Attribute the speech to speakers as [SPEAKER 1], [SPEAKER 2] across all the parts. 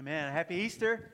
[SPEAKER 1] Amen. Happy Easter.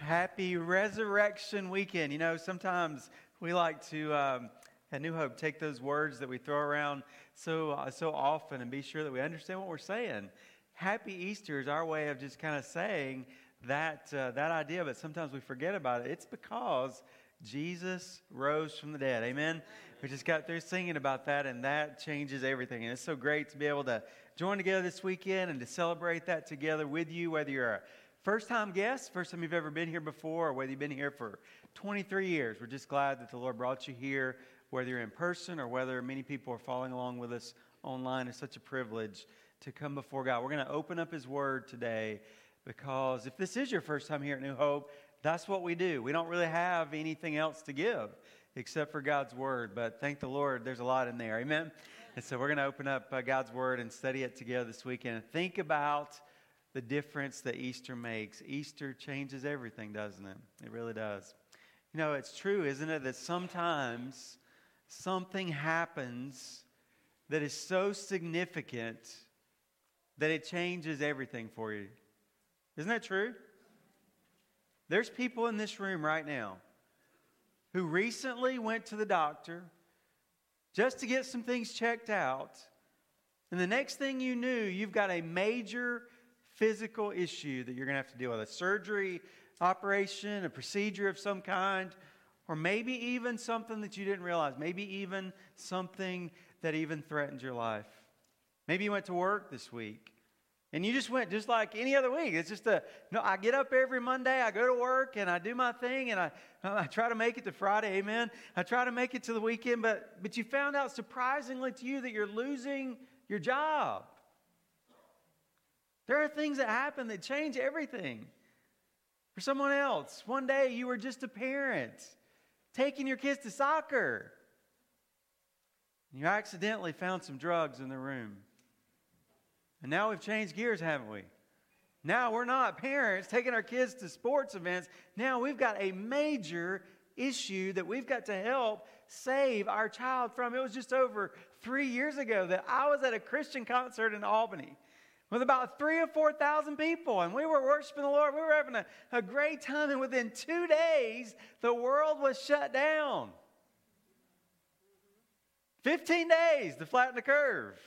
[SPEAKER 1] Happy Resurrection Weekend. You know, sometimes we like to, um, at New Hope, take those words that we throw around so, uh, so often and be sure that we understand what we're saying. Happy Easter is our way of just kind of saying that, uh, that idea, but sometimes we forget about it. It's because Jesus rose from the dead. Amen. We just got through singing about that, and that changes everything. And it's so great to be able to join together this weekend and to celebrate that together with you, whether you're a first time guest, first time you've ever been here before, or whether you've been here for 23 years. We're just glad that the Lord brought you here, whether you're in person or whether many people are following along with us online. It's such a privilege to come before God. We're going to open up His Word today because if this is your first time here at New Hope, that's what we do. We don't really have anything else to give except for God's Word, but thank the Lord, there's a lot in there. Amen? And so we're going to open up uh, God's Word and study it together this weekend. And think about the difference that Easter makes. Easter changes everything, doesn't it? It really does. You know, it's true, isn't it, that sometimes something happens that is so significant that it changes everything for you. Isn't that true? There's people in this room right now who recently went to the doctor just to get some things checked out. And the next thing you knew, you've got a major physical issue that you're going to have to deal with a surgery, operation, a procedure of some kind, or maybe even something that you didn't realize, maybe even something that even threatens your life. Maybe you went to work this week and you just went just like any other week. It's just a, know, I get up every Monday, I go to work, and I do my thing, and I, uh, I try to make it to Friday, amen. I try to make it to the weekend, but, but you found out surprisingly to you that you're losing your job. There are things that happen that change everything. For someone else, one day you were just a parent taking your kids to soccer. And you accidentally found some drugs in the room. And now we've changed gears, haven't we? Now we're not parents taking our kids to sports events. Now we've got a major issue that we've got to help save our child from. It was just over three years ago that I was at a Christian concert in Albany with about three or 4,000 people, and we were worshiping the Lord. We were having a, a great time, and within two days, the world was shut down. 15 days to flatten the curve.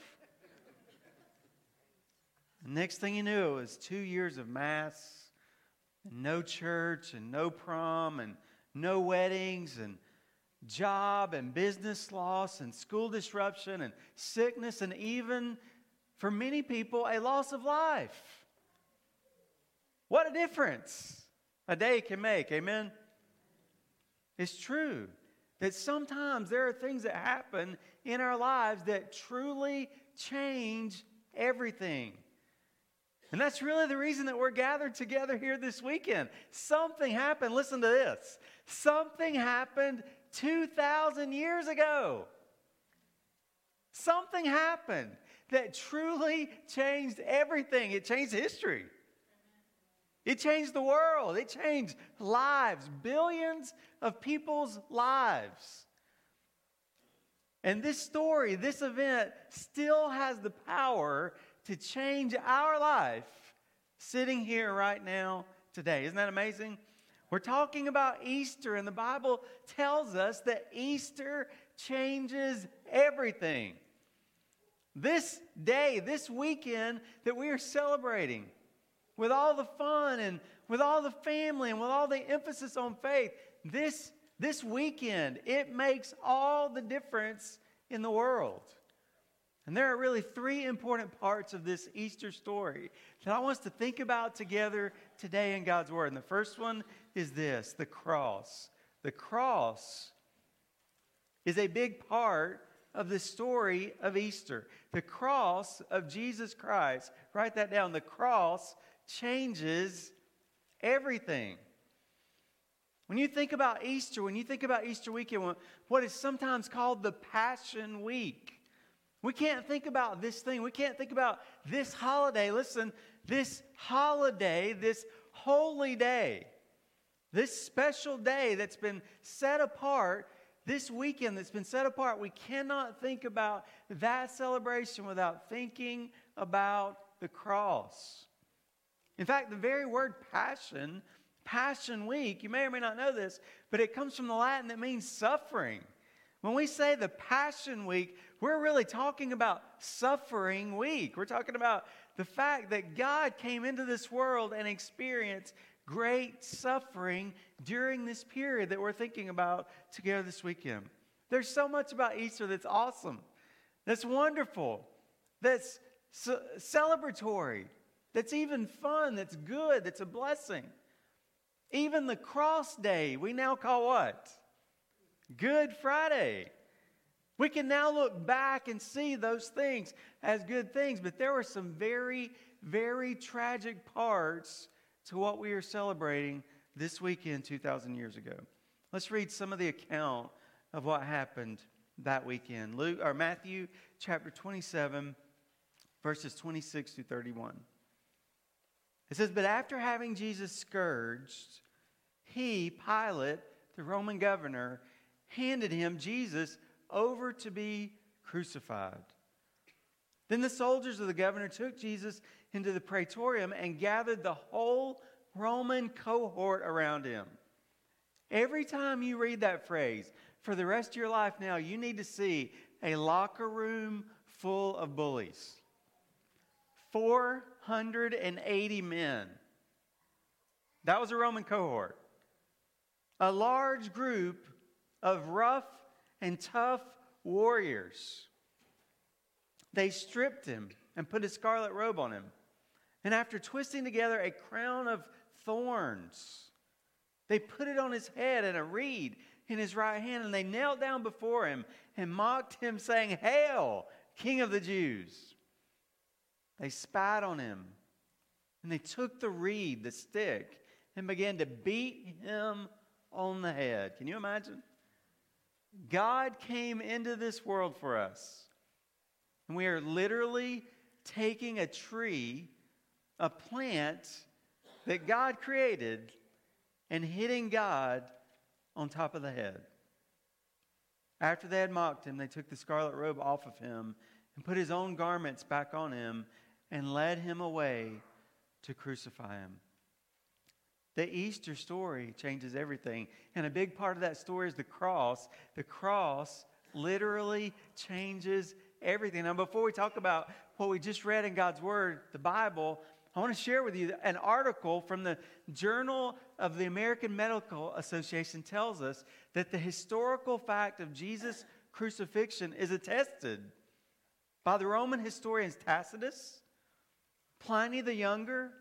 [SPEAKER 1] Next thing you knew, it was two years of mass, and no church, and no prom, and no weddings, and job and business loss, and school disruption, and sickness, and even for many people, a loss of life. What a difference a day can make. Amen? It's true that sometimes there are things that happen in our lives that truly change everything. And that's really the reason that we're gathered together here this weekend. Something happened, listen to this. Something happened 2,000 years ago. Something happened that truly changed everything. It changed history. It changed the world. It changed lives, billions of people's lives. And this story, this event, still has the power to change our life sitting here right now today. Isn't that amazing? We're talking about Easter, and the Bible tells us that Easter changes everything. This day, this weekend that we are celebrating, with all the fun and with all the family and with all the emphasis on faith, this, this weekend, it makes all the difference in the world. And there are really three important parts of this Easter story that I want us to think about together today in God's Word. And the first one is this the cross. The cross is a big part of the story of Easter. The cross of Jesus Christ, write that down. The cross changes everything. When you think about Easter, when you think about Easter weekend, what is sometimes called the Passion Week, we can't think about this thing. We can't think about this holiday. Listen, this holiday, this holy day, this special day that's been set apart, this weekend that's been set apart, we cannot think about that celebration without thinking about the cross. In fact, the very word passion, Passion Week, you may or may not know this, but it comes from the Latin that means suffering. When we say the Passion Week, we're really talking about suffering week. We're talking about the fact that God came into this world and experienced great suffering during this period that we're thinking about together this weekend. There's so much about Easter that's awesome, that's wonderful, that's celebratory, that's even fun, that's good, that's a blessing. Even the cross day, we now call what? Good Friday. We can now look back and see those things as good things, but there were some very, very tragic parts to what we are celebrating this weekend 2,000 years ago. Let's read some of the account of what happened that weekend. Luke or Matthew chapter 27 verses 26 to 31. It says, But after having Jesus scourged, he, Pilate, the Roman governor, handed him, Jesus, over to be crucified. Then the soldiers of the governor took Jesus into the praetorium and gathered the whole Roman cohort around him. Every time you read that phrase, for the rest of your life now, you need to see a locker room full of bullies. 480 men. That was a Roman cohort. A large group of rough and tough warriors. They stripped him and put a scarlet robe on him. And after twisting together a crown of thorns, they put it on his head and a reed in his right hand, and they knelt down before him and mocked him, saying, Hail, King of the Jews! They spat on him, and they took the reed, the stick, and began to beat him on the head. Can you imagine? God came into this world for us. And we are literally taking a tree, a plant that God created, and hitting God on top of the head. After they had mocked him, they took the scarlet robe off of him and put his own garments back on him and led him away to crucify him. The Easter story changes everything. And a big part of that story is the cross. The cross literally changes everything. Now, before we talk about what we just read in God's Word, the Bible, I want to share with you an article from the Journal of the American Medical Association tells us that the historical fact of Jesus' crucifixion is attested by the Roman historians Tacitus, Pliny the Younger,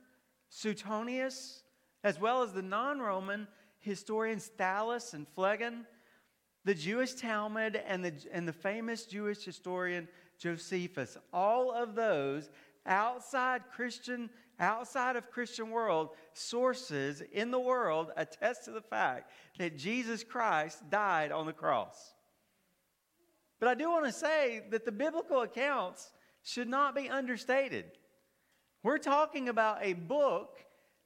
[SPEAKER 1] Suetonius, as well as the non Roman historians Thallus and Phlegon, the Jewish Talmud, and the, and the famous Jewish historian Josephus. All of those outside Christian, outside of Christian world, sources in the world attest to the fact that Jesus Christ died on the cross. But I do want to say that the biblical accounts should not be understated. We're talking about a book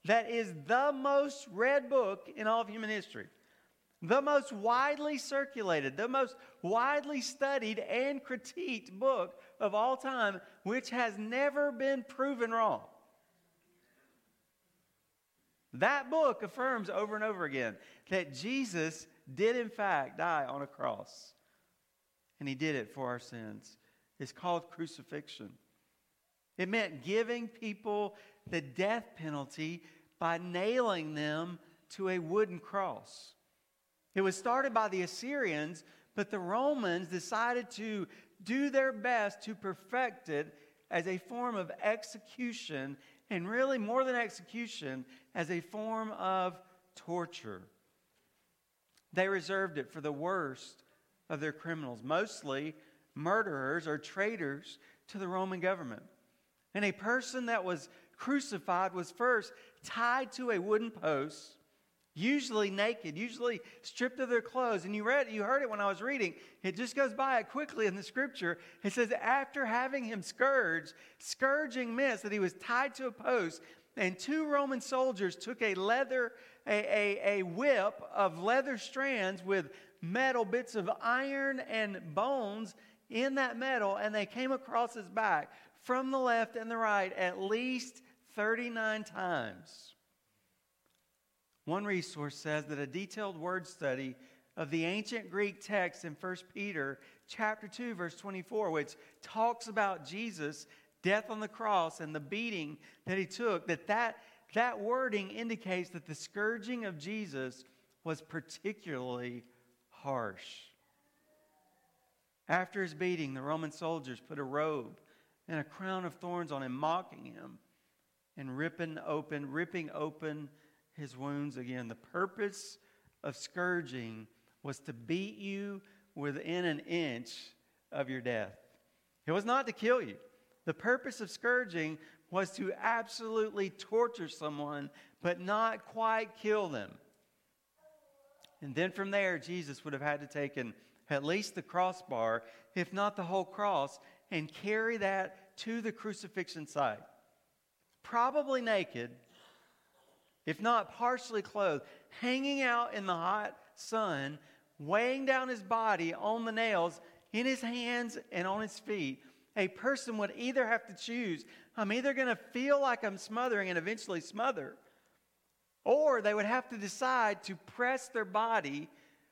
[SPEAKER 1] that is the most read book in all of human history, the most widely circulated, the most widely studied and critiqued book of all time, which has never been proven wrong. That book affirms over and over again that Jesus did, in fact, die on a cross. And he did it for our sins. It's called crucifixion. It meant giving people the death penalty by nailing them to a wooden cross. It was started by the Assyrians, but the Romans decided to do their best to perfect it as a form of execution, and really more than execution, as a form of torture. They reserved it for the worst of their criminals, mostly murderers or traitors to the Roman government. And a person that was crucified was first tied to a wooden post, usually naked, usually stripped of their clothes. And you read, you heard it when I was reading. It just goes by it quickly in the scripture. It says, after having him scourged, scourging meant that he was tied to a post, and two Roman soldiers took a leather, a, a, a whip of leather strands with metal bits of iron and bones in that metal, and they came across his back from the left and the right at least 39 times. One resource says that a detailed word study of the ancient Greek text in 1 Peter chapter 2 verse 24 which talks about Jesus death on the cross and the beating that he took that that, that wording indicates that the scourging of Jesus was particularly harsh. After his beating, the Roman soldiers put a robe and a crown of thorns on him, mocking him and ripping open, ripping open his wounds again. The purpose of scourging was to beat you within an inch of your death. It was not to kill you. The purpose of scourging was to absolutely torture someone, but not quite kill them. And then from there, Jesus would have had to take at least the crossbar, if not the whole cross, and carry that to the crucifixion site. Probably naked, if not partially clothed, hanging out in the hot sun, weighing down his body on the nails in his hands and on his feet. A person would either have to choose I'm either going to feel like I'm smothering and eventually smother, or they would have to decide to press their body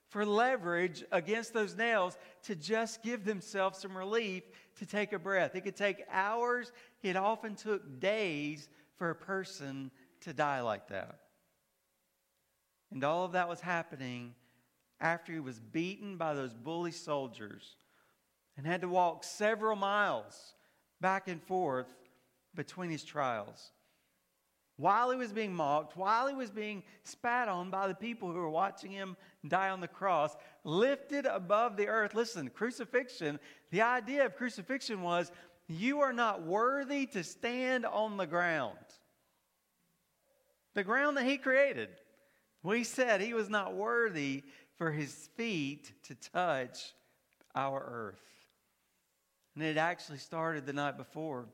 [SPEAKER 1] for leverage against those nails to just give themselves some relief to take a breath. It could take hours, it often took days for a person to die like that. And all of that was happening after he was beaten by those bully soldiers and had to walk several miles back and forth between his trials. While he was being mocked, while he was being spat on by the people who were watching him die on the cross, lifted above the earth. Listen, crucifixion, the idea of crucifixion was you are not worthy to stand on the ground. The ground that he created. We said he was not worthy for his feet to touch our earth. And it actually started the night before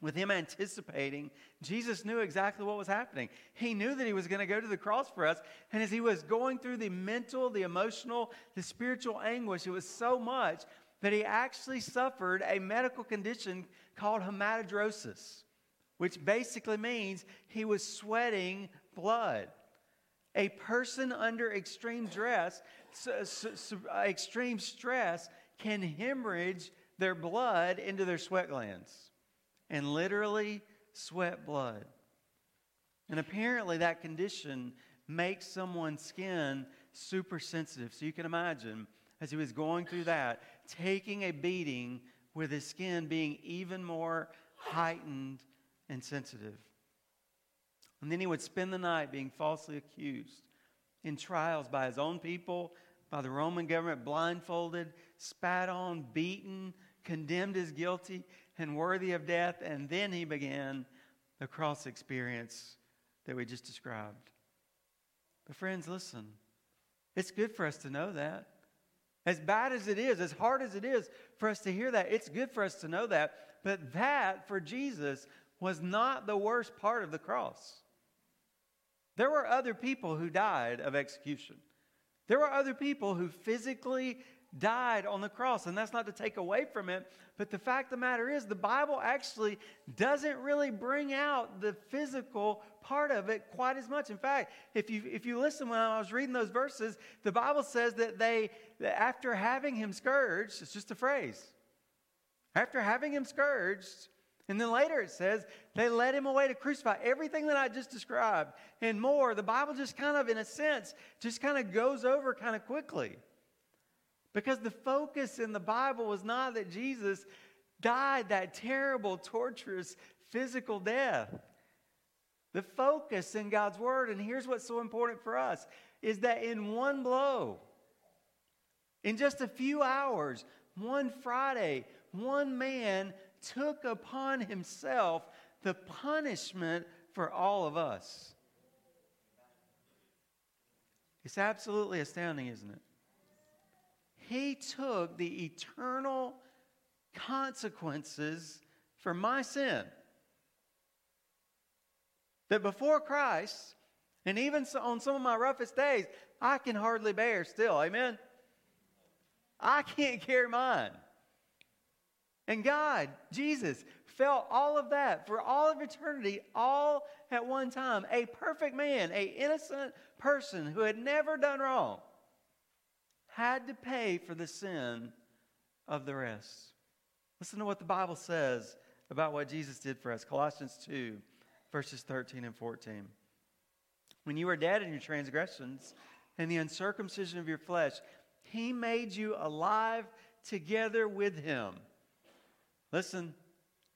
[SPEAKER 1] with him anticipating, Jesus knew exactly what was happening. He knew that he was going to go to the cross for us. And as he was going through the mental, the emotional, the spiritual anguish, it was so much that he actually suffered a medical condition called hematidrosis, which basically means he was sweating blood. A person under extreme stress, extreme stress can hemorrhage their blood into their sweat glands and literally sweat blood. And apparently, that condition makes someone's skin super sensitive. So you can imagine, as he was going through that, taking a beating with his skin being even more heightened and sensitive. And then he would spend the night being falsely accused in trials by his own people, by the Roman government, blindfolded, spat on, beaten, condemned as guilty and worthy of death. And then he began the cross experience that we just described. But, friends, listen, it's good for us to know that. As bad as it is, as hard as it is for us to hear that, it's good for us to know that. But that, for Jesus, was not the worst part of the cross. There were other people who died of execution. There were other people who physically died on the cross. And that's not to take away from it, but the fact of the matter is, the Bible actually doesn't really bring out the physical part of it quite as much. In fact, if you, if you listen when I was reading those verses, the Bible says that they, that after having him scourged, it's just a phrase. After having him scourged, and then later it says they led him away to crucify. Everything that I just described and more, the Bible just kind of, in a sense, just kind of goes over kind of quickly. Because the focus in the Bible was not that Jesus died that terrible, torturous, physical death. The focus in God's Word, and here's what's so important for us, is that in one blow, in just a few hours, one Friday, one man took upon himself the punishment for all of us. It's absolutely astounding, isn't it? He took the eternal consequences for my sin. That before Christ, and even on some of my roughest days, I can hardly bear still. Amen? I can't carry mine. And God, Jesus, felt all of that for all of eternity, all at one time. A perfect man, a innocent person who had never done wrong, had to pay for the sin of the rest. Listen to what the Bible says about what Jesus did for us. Colossians 2, verses 13 and 14. When you were dead in your transgressions and the uncircumcision of your flesh, he made you alive together with him. Listen,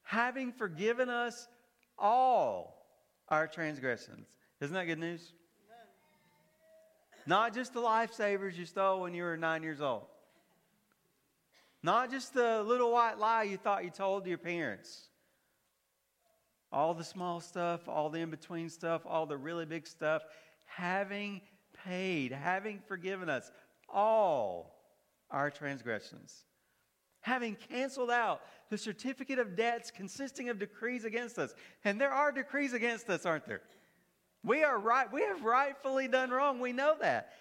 [SPEAKER 1] having forgiven us all our transgressions. Isn't that good news? Not just the lifesavers you stole when you were nine years old. Not just the little white lie you thought you told your parents. All the small stuff, all the in between stuff, all the really big stuff. Having paid, having forgiven us all our transgressions. Having canceled out the certificate of debts consisting of decrees against us. And there are decrees against us, aren't there? We are right, we have rightfully done wrong. We know that.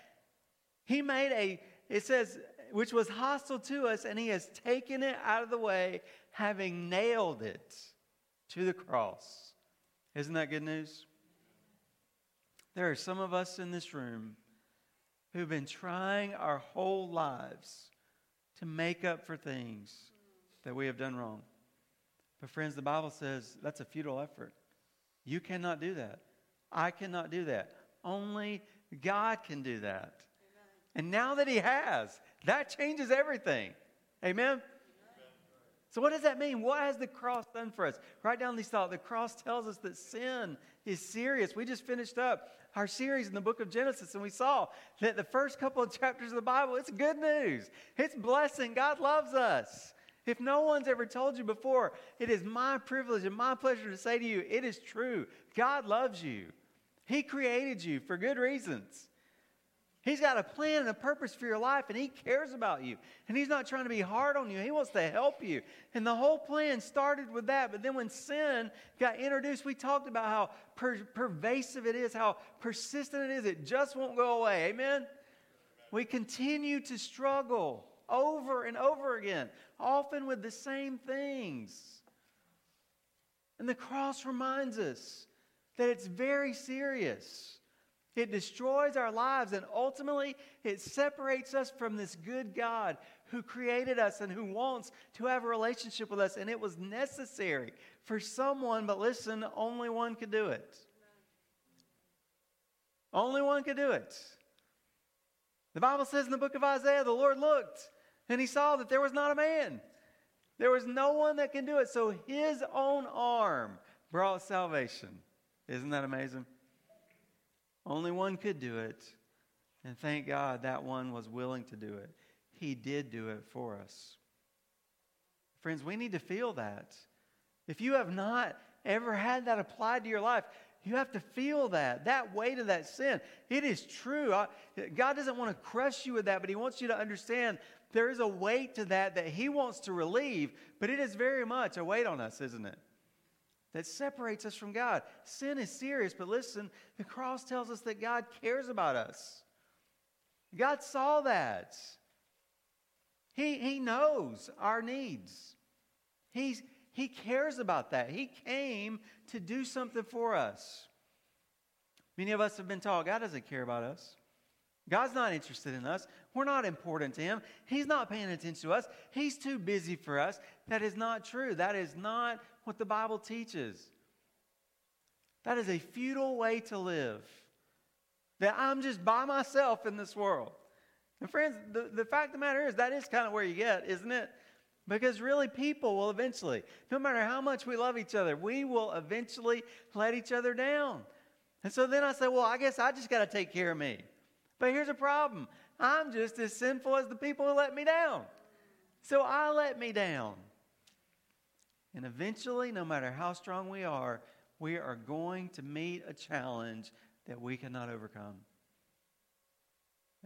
[SPEAKER 1] He made a, it says, which was hostile to us, and he has taken it out of the way, having nailed it to the cross. Isn't that good news? There are some of us in this room who've been trying our whole lives to make up for things that we have done wrong. But, friends, the Bible says that's a futile effort. You cannot do that. I cannot do that. Only God can do that. Amen. And now that He has, that changes everything. Amen? So, what does that mean? What has the cross done for us? Write down these thoughts. The cross tells us that sin is serious. We just finished up our series in the book of Genesis, and we saw that the first couple of chapters of the Bible, it's good news. It's blessing. God loves us. If no one's ever told you before, it is my privilege and my pleasure to say to you, it is true. God loves you. He created you for good reasons. He's got a plan and a purpose for your life, and He cares about you. And He's not trying to be hard on you, He wants to help you. And the whole plan started with that. But then when sin got introduced, we talked about how per- pervasive it is, how persistent it is. It just won't go away. Amen? We continue to struggle over and over again, often with the same things. And the cross reminds us that it's very serious. It destroys our lives and ultimately it separates us from this good God who created us and who wants to have a relationship with us. And it was necessary for someone, but listen, only one could do it. Only one could do it. The Bible says in the book of Isaiah, the Lord looked and he saw that there was not a man. There was no one that can do it. So his own arm brought salvation. Isn't that amazing? Only one could do it. And thank God that one was willing to do it. He did do it for us. Friends, we need to feel that. If you have not ever had that applied to your life, you have to feel that, that weight of that sin. It is true. God doesn't want to crush you with that, but He wants you to understand there is a weight to that that He wants to relieve, but it is very much a weight on us, isn't it? That separates us from God. Sin is serious, but listen, the cross tells us that God cares about us. God saw that. He, he knows our needs. He's, he cares about that. He came to do something for us. Many of us have been taught God doesn't care about us. God's not interested in us. We're not important to Him. He's not paying attention to us. He's too busy for us. That is not true. That is not what the Bible teaches. That is a futile way to live. That I'm just by myself in this world. And friends, the, the fact of the matter is, that is kind of where you get, isn't it? Because really, people will eventually, no matter how much we love each other, we will eventually let each other down. And so then I say, well, I guess I just got to take care of me. But here's a problem I'm just as sinful as the people who let me down. So I let me down. And eventually, no matter how strong we are, we are going to meet a challenge that we cannot overcome.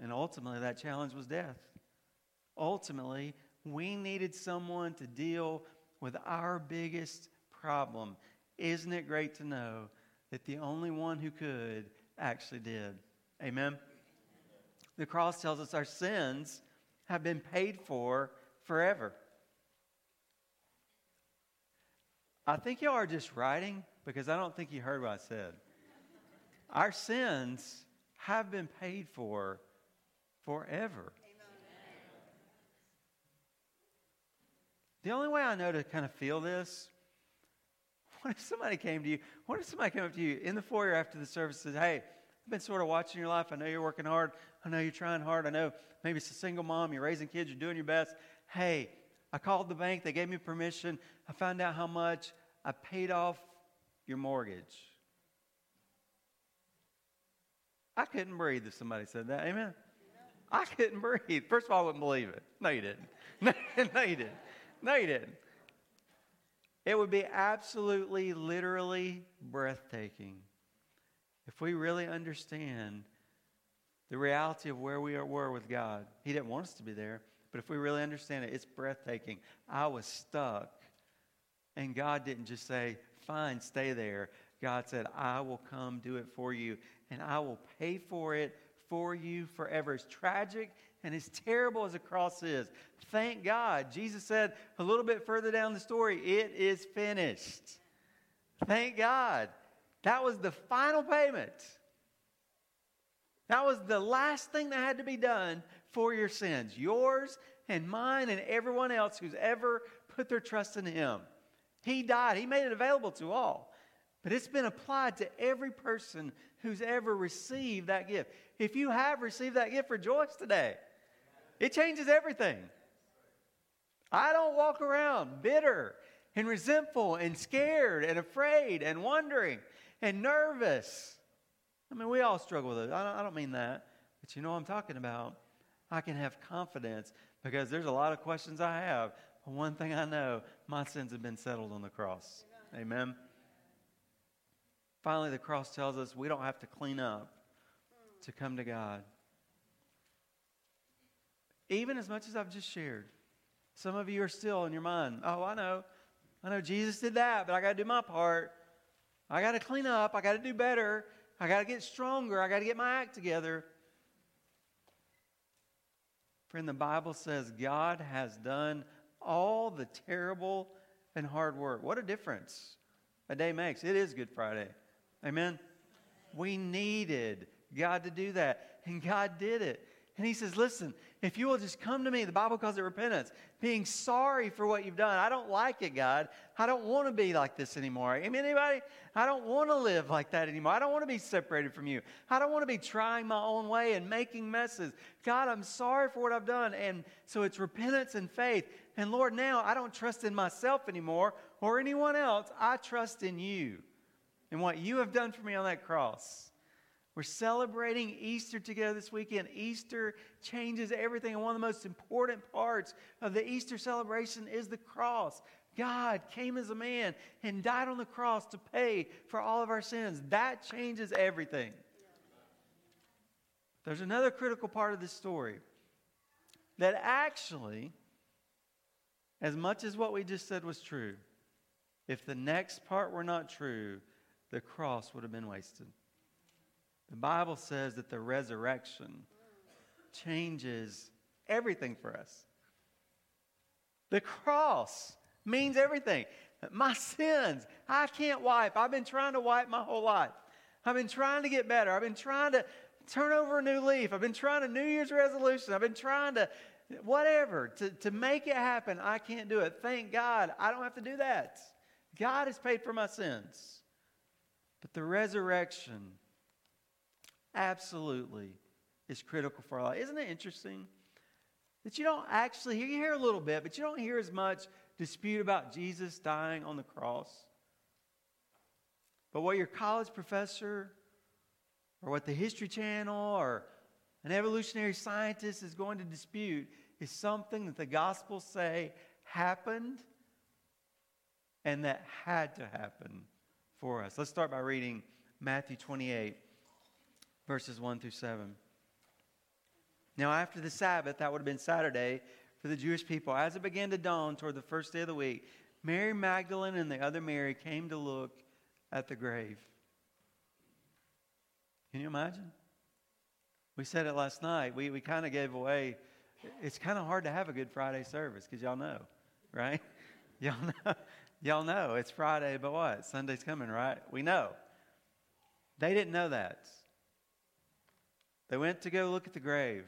[SPEAKER 1] And ultimately, that challenge was death. Ultimately, we needed someone to deal with our biggest problem. Isn't it great to know that the only one who could actually did? Amen? The cross tells us our sins have been paid for forever. I think y'all are just writing because I don't think you heard what I said. Our sins have been paid for forever. The only way I know to kind of feel this, what if somebody came to you? What if somebody came up to you in the foyer after the service and said, Hey, I've been sort of watching your life. I know you're working hard. I know you're trying hard. I know maybe it's a single mom. You're raising kids. You're doing your best. Hey, I called the bank. They gave me permission. I found out how much. I paid off your mortgage. I couldn't breathe if somebody said that. Amen. I couldn't breathe. First of all, I wouldn't believe it. No, you didn't. no, you didn't. No, you didn't. It would be absolutely, literally breathtaking if we really understand the reality of where we are, were with God. He didn't want us to be there, but if we really understand it, it's breathtaking. I was stuck, and God didn't just say, Fine, stay there. God said, I will come do it for you, and I will pay for it for you forever. As tragic and as terrible as the cross is, thank God. Jesus said a little bit further down the story, it is finished. Thank God. That was the final payment. That was the last thing that had to be done for your sins, yours and mine and everyone else who's ever put their trust in Him. He died, He made it available to all. But it's been applied to every person who's ever received that gift. If you have received that gift, rejoice today. It changes everything. I don't walk around bitter and resentful and scared and afraid and wondering and nervous. I mean, we all struggle with it. I don't, mean that. But you know what I'm talking about. I can have confidence because there's a lot of questions I have. But one thing I know my sins have been settled on the cross. Amen. Finally, the cross tells us we don't have to clean up to come to God. Even as much as I've just shared, some of you are still in your mind, oh, I know. I know Jesus did that, but I got to do my part. I got to clean up. I got to do better. I got to get stronger. I got to get my act together. Friend, the Bible says God has done all the terrible and hard work. What a difference a day makes. It is Good Friday. Amen. We needed God to do that, and God did it. And he says, Listen, if you will just come to me, the Bible calls it repentance, being sorry for what you've done. I don't like it, God. I don't want to be like this anymore. I mean, anybody? I don't want to live like that anymore. I don't want to be separated from you. I don't want to be trying my own way and making messes. God, I'm sorry for what I've done. And so it's repentance and faith. And Lord, now I don't trust in myself anymore or anyone else. I trust in you and what you have done for me on that cross. We're celebrating Easter together this weekend. Easter changes everything. And one of the most important parts of the Easter celebration is the cross. God came as a man and died on the cross to pay for all of our sins. That changes everything. There's another critical part of this story that actually, as much as what we just said was true, if the next part were not true, the cross would have been wasted. The Bible says that the resurrection changes everything for us. The cross means everything. My sins, I can't wipe. I've been trying to wipe my whole life. I've been trying to get better. I've been trying to turn over a new leaf. I've been trying a New Year's resolution. I've been trying to whatever to, to make it happen. I can't do it. Thank God I don't have to do that. God has paid for my sins. But the resurrection absolutely is critical for our life. Isn't it interesting that you don't actually hear, you hear a little bit, but you don't hear as much dispute about Jesus dying on the cross? But what your college professor or what the History Channel or an evolutionary scientist is going to dispute is something that the Gospels say happened and that had to happen for us. Let's start by reading Matthew 28 verses 1 through 7. Now, after the Sabbath, that would have been Saturday for the Jewish people, as it began to dawn toward the first day of the week, Mary Magdalene and the other Mary came to look at the grave. Can you imagine? We said it last night. We, we kind of gave away. It's kind of hard to have a Good Friday service because y'all know, right? Y'all know, Y'all know it's Friday, but what? Sunday's coming, right? We know. They didn't know that. They went to go look at the grave.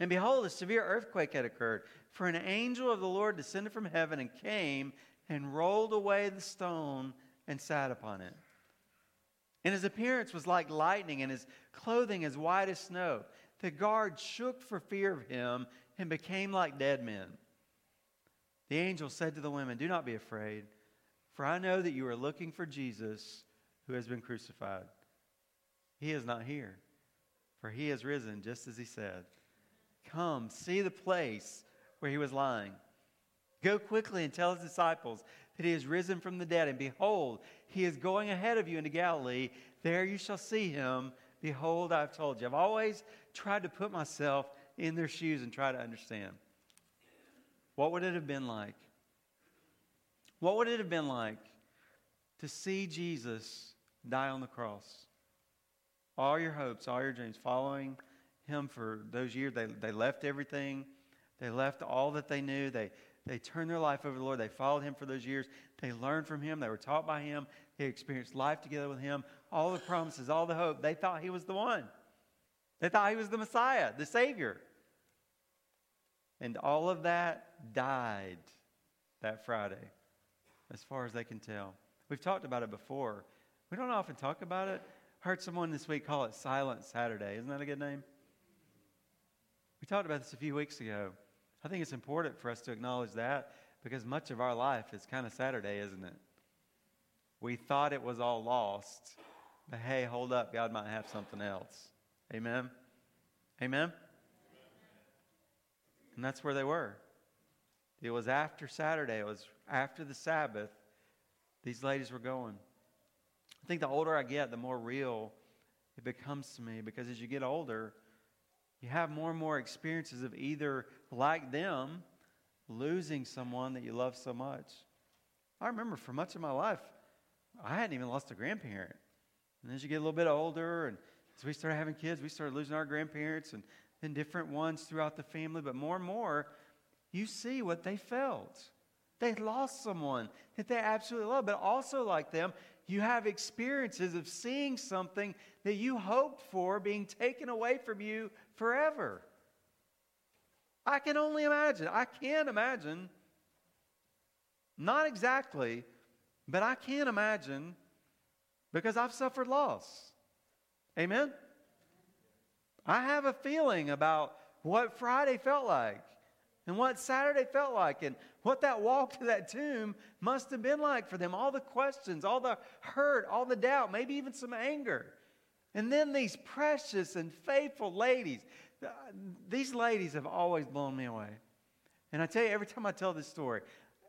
[SPEAKER 1] And behold, a severe earthquake had occurred, for an angel of the Lord descended from heaven and came and rolled away the stone and sat upon it. And his appearance was like lightning, and his clothing as white as snow. The guards shook for fear of him and became like dead men. The angel said to the women, Do not be afraid, for I know that you are looking for Jesus who has been crucified. He is not here, for he has risen just as he said. Come, see the place where he was lying. Go quickly and tell his disciples that he is risen from the dead. And behold, he is going ahead of you into Galilee. There you shall see him. Behold, I've told you. I've always tried to put myself in their shoes and try to understand. What would it have been like? What would it have been like to see Jesus die on the cross? All your hopes, all your dreams, following him for those years. They, they left everything. They left all that they knew. They, they turned their life over to the Lord. They followed him for those years. They learned from him. They were taught by him. They experienced life together with him. All the promises, all the hope. They thought he was the one. They thought he was the Messiah, the Savior. And all of that died that Friday, as far as they can tell. We've talked about it before. We don't often talk about it. Heard someone this week call it Silent Saturday. Isn't that a good name? We talked about this a few weeks ago. I think it's important for us to acknowledge that because much of our life is kind of Saturday, isn't it? We thought it was all lost, but hey, hold up, God might have something else. Amen? Amen? And that's where they were. It was after Saturday, it was after the Sabbath, these ladies were going. I think the older I get, the more real it becomes to me because as you get older, you have more and more experiences of either, like them, losing someone that you love so much. I remember for much of my life, I hadn't even lost a grandparent. And as you get a little bit older, and as we started having kids, we started losing our grandparents and then different ones throughout the family. But more and more, you see what they felt. They lost someone that they absolutely love, but also like them, you have experiences of seeing something that you hoped for being taken away from you forever. I can only imagine. I can't imagine. Not exactly, but I can imagine because I've suffered loss. Amen? I have a feeling about what Friday felt like and what Saturday felt like and what that walk to that tomb must have been like for them. All the questions, all the hurt, all the doubt, maybe even some anger. And then these precious and faithful ladies. Uh, these ladies have always blown me away. And I tell you, every time I tell this story,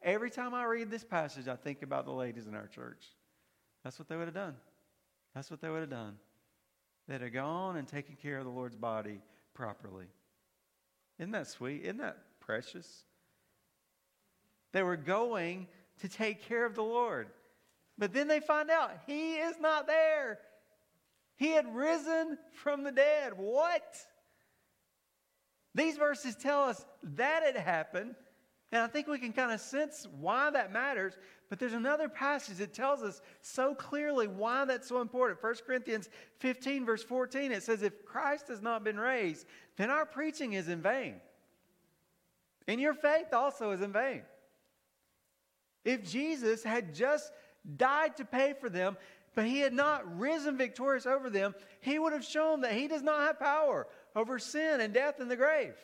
[SPEAKER 1] every time I read this passage, I think about the ladies in our church. That's what they would have done. That's what they would have done. They'd have gone and taken care of the Lord's body properly. Isn't that sweet? Isn't that precious? They were going to take care of the Lord. But then they find out He is not there. He had risen from the dead. What? These verses tell us that it happened. And I think we can kind of sense why that matters. But there's another passage that tells us so clearly why that's so important. 1 Corinthians 15, verse 14, it says, If Christ has not been raised, then our preaching is in vain. And your faith also is in vain. If Jesus had just died to pay for them, but he had not risen victorious over them, he would have shown that he does not have power over sin and death and the grave.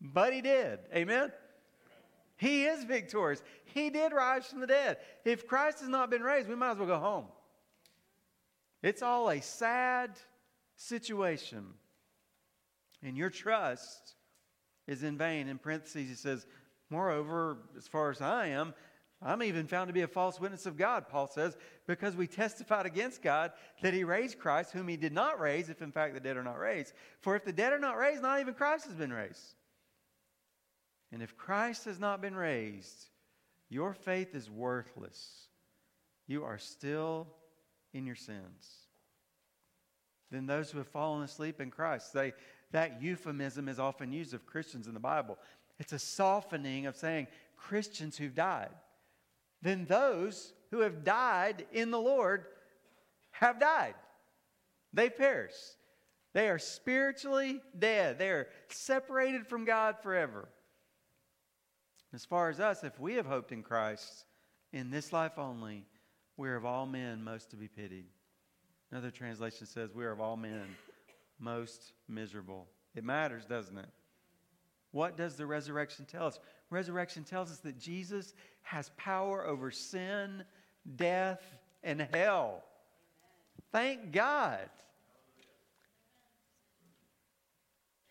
[SPEAKER 1] But he did. Amen? He is victorious. He did rise from the dead. If Christ has not been raised, we might as well go home. It's all a sad situation. And your trust is in vain. In parentheses, he says, Moreover, as far as I am, I'm even found to be a false witness of God, Paul says, because we testified against God that he raised Christ, whom he did not raise, if in fact the dead are not raised. For if the dead are not raised, not even Christ has been raised. And if Christ has not been raised, your faith is worthless. You are still in your sins. Then those who have fallen asleep in Christ, they, that euphemism is often used of Christians in the Bible. It's a softening of saying Christians who've died. then those who have died in the Lord have died. They perish. They are spiritually dead. They are separated from God forever. As far as us, if we have hoped in Christ in this life only, we are of all men most to be pitied. Another translation says, We are of all men most miserable. It matters, doesn't it? What does the resurrection tell us? Resurrection tells us that Jesus has power over sin, death, and hell. Thank God.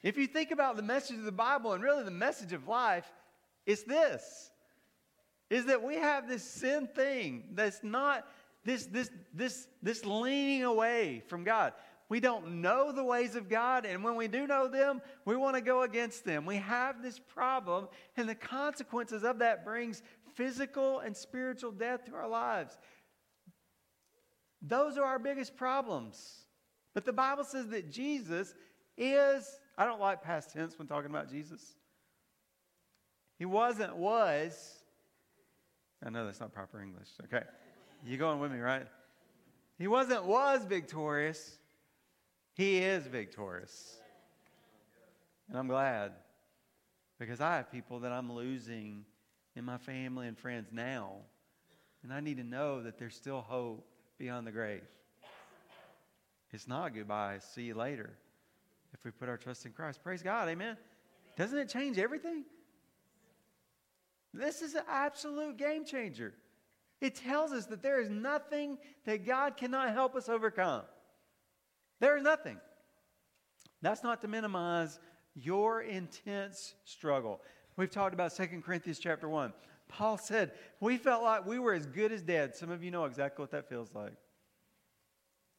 [SPEAKER 1] If you think about the message of the Bible and really the message of life, it's this is that we have this sin thing that's not this this this this leaning away from God. We don't know the ways of God, and when we do know them, we want to go against them. We have this problem, and the consequences of that brings physical and spiritual death to our lives. Those are our biggest problems. But the Bible says that Jesus is, I don't like past tense when talking about Jesus. He wasn't, was. I know that's not proper English. Okay. You going with me, right? He wasn't, was victorious. He is victorious. And I'm glad because I have people that I'm losing in my family and friends now. And I need to know that there's still hope beyond the grave. It's not goodbye, see you later if we put our trust in Christ. Praise God, amen. Doesn't it change everything? This is an absolute game changer. It tells us that there is nothing that God cannot help us overcome. There is nothing. That's not to minimize your intense struggle. We've talked about 2 Corinthians chapter 1. Paul said, We felt like we were as good as dead. Some of you know exactly what that feels like.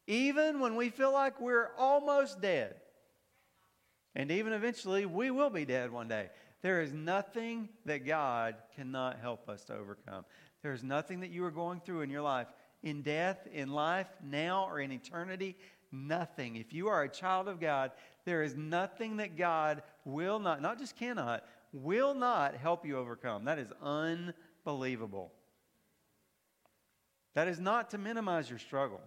[SPEAKER 1] Even when we feel like we're almost dead, and even eventually we will be dead one day, there is nothing that God cannot help us to overcome. There is nothing that you are going through in your life, in death, in life, now, or in eternity, nothing. If you are a child of God, there is nothing that God will not, not just cannot, will not help you overcome. That is unbelievable. That is not to minimize your struggle.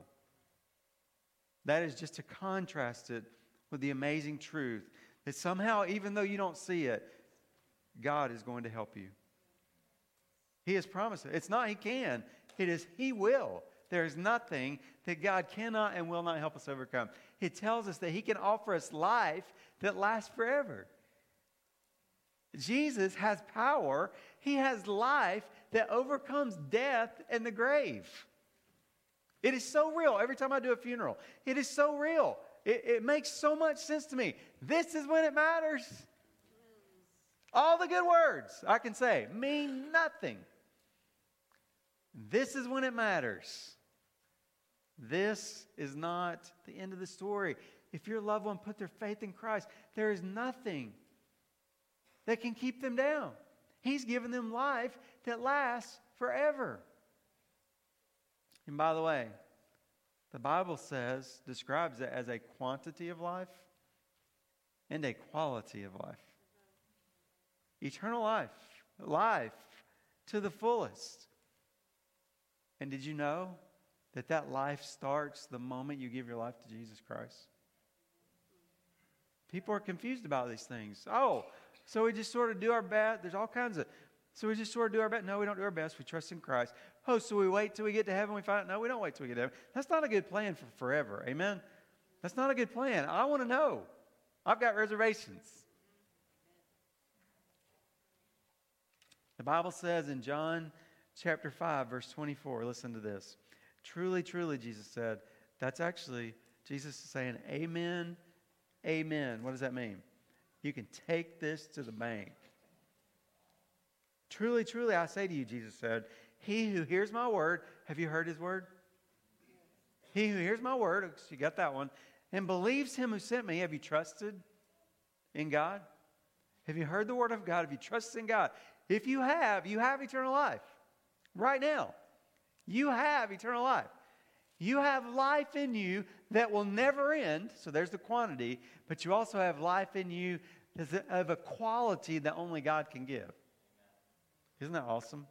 [SPEAKER 1] That is just to contrast it with the amazing truth that somehow, even though you don't see it, God is going to help you. He has promised it. It's not He can, it is He will. There is nothing that God cannot and will not help us overcome. He tells us that He can offer us life that lasts forever. Jesus has power, He has life that overcomes death and the grave. It is so real. Every time I do a funeral, it is so real. It, it makes so much sense to me. This is when it matters. All the good words I can say mean nothing. This is when it matters. This is not the end of the story. If your loved one put their faith in Christ, there is nothing that can keep them down. He's given them life that lasts forever. And by the way, the Bible says, describes it as a quantity of life and a quality of life. Eternal life, life to the fullest. And did you know that that life starts the moment you give your life to Jesus Christ? People are confused about these things. Oh, so we just sort of do our best. There's all kinds of. So we just sort of do our best. No, we don't do our best. We trust in Christ. Oh, so we wait till we get to heaven. We find out. No, we don't wait till we get to heaven. That's not a good plan for forever. Amen. That's not a good plan. I want to know. I've got reservations. The Bible says in John chapter 5, verse 24, listen to this. Truly, truly, Jesus said, that's actually, Jesus saying, Amen, Amen. What does that mean? You can take this to the bank. Truly, truly, I say to you, Jesus said, He who hears my word, have you heard his word? He who hears my word, you got that one, and believes him who sent me, have you trusted in God? Have you heard the word of God? Have you trusted in God? If you have, you have eternal life right now. You have eternal life. You have life in you that will never end. So there's the quantity, but you also have life in you of a quality that only God can give. Isn't that awesome?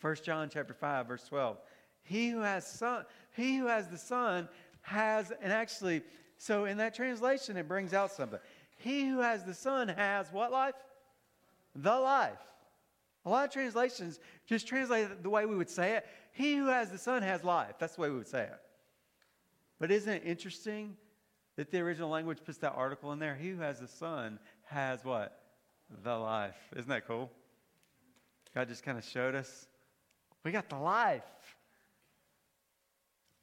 [SPEAKER 1] 1 John chapter 5, verse 12. He who has son, he who has the Son has, and actually, so in that translation, it brings out something. He who has the Son has what life? The life. A lot of translations just translate it the way we would say it. He who has the Son has life. That's the way we would say it. But isn't it interesting that the original language puts that article in there? He who has the Son has what? The life. Isn't that cool? God just kind of showed us. We got the life.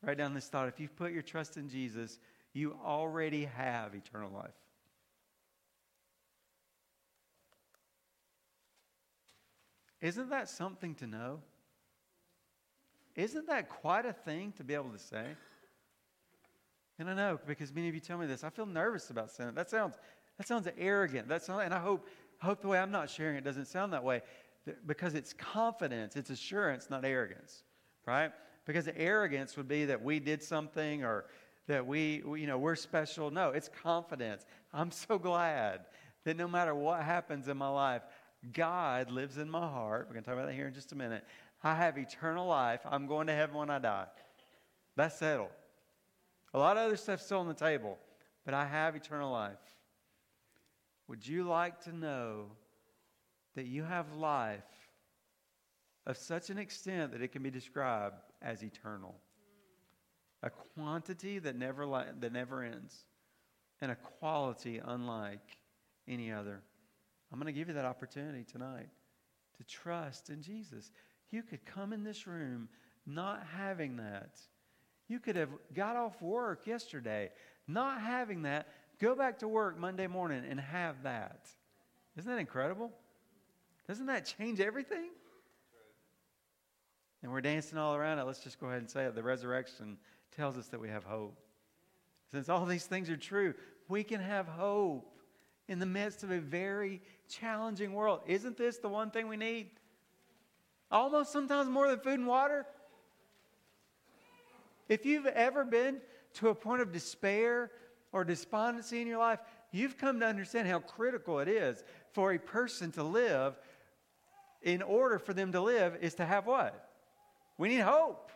[SPEAKER 1] Write down this thought. If you've put your trust in Jesus, you already have eternal life. Isn't that something to know? Isn't that quite a thing to be able to say? And I know because many of you tell me this. I feel nervous about saying it. That sounds that sounds arrogant. That sounds, and I hope hope the way I'm not sharing it doesn't sound that way because it's confidence, it's assurance, not arrogance, right? Because arrogance would be that we did something or that we, we, you know, we're special. No, it's confidence. I'm so glad that no matter what happens in my life, God lives in my heart. We're going to talk about that here in just a minute. I have eternal life. I'm going to heaven when I die. That's settled. A lot of other stuff's still on the table, but I have eternal life. Would you like to know that you have life of such an extent that it can be described as eternal? A quantity that never, li- that never ends, and a quality unlike any other. I'm going to give you that opportunity tonight to trust in Jesus. You could come in this room not having that. You could have got off work yesterday not having that. Go back to work Monday morning and have that. Isn't that incredible? Doesn't that change everything? And we're dancing all around it. Let's just go ahead and say it. The resurrection tells us that we have hope. Since all these things are true, we can have hope in the midst of a very challenging world. Isn't this the one thing we need? Almost sometimes more than food and water. If you've ever been to a point of despair or despondency in your life, you've come to understand how critical it is for a person to live. In order for them to live, is to have what? We need hope.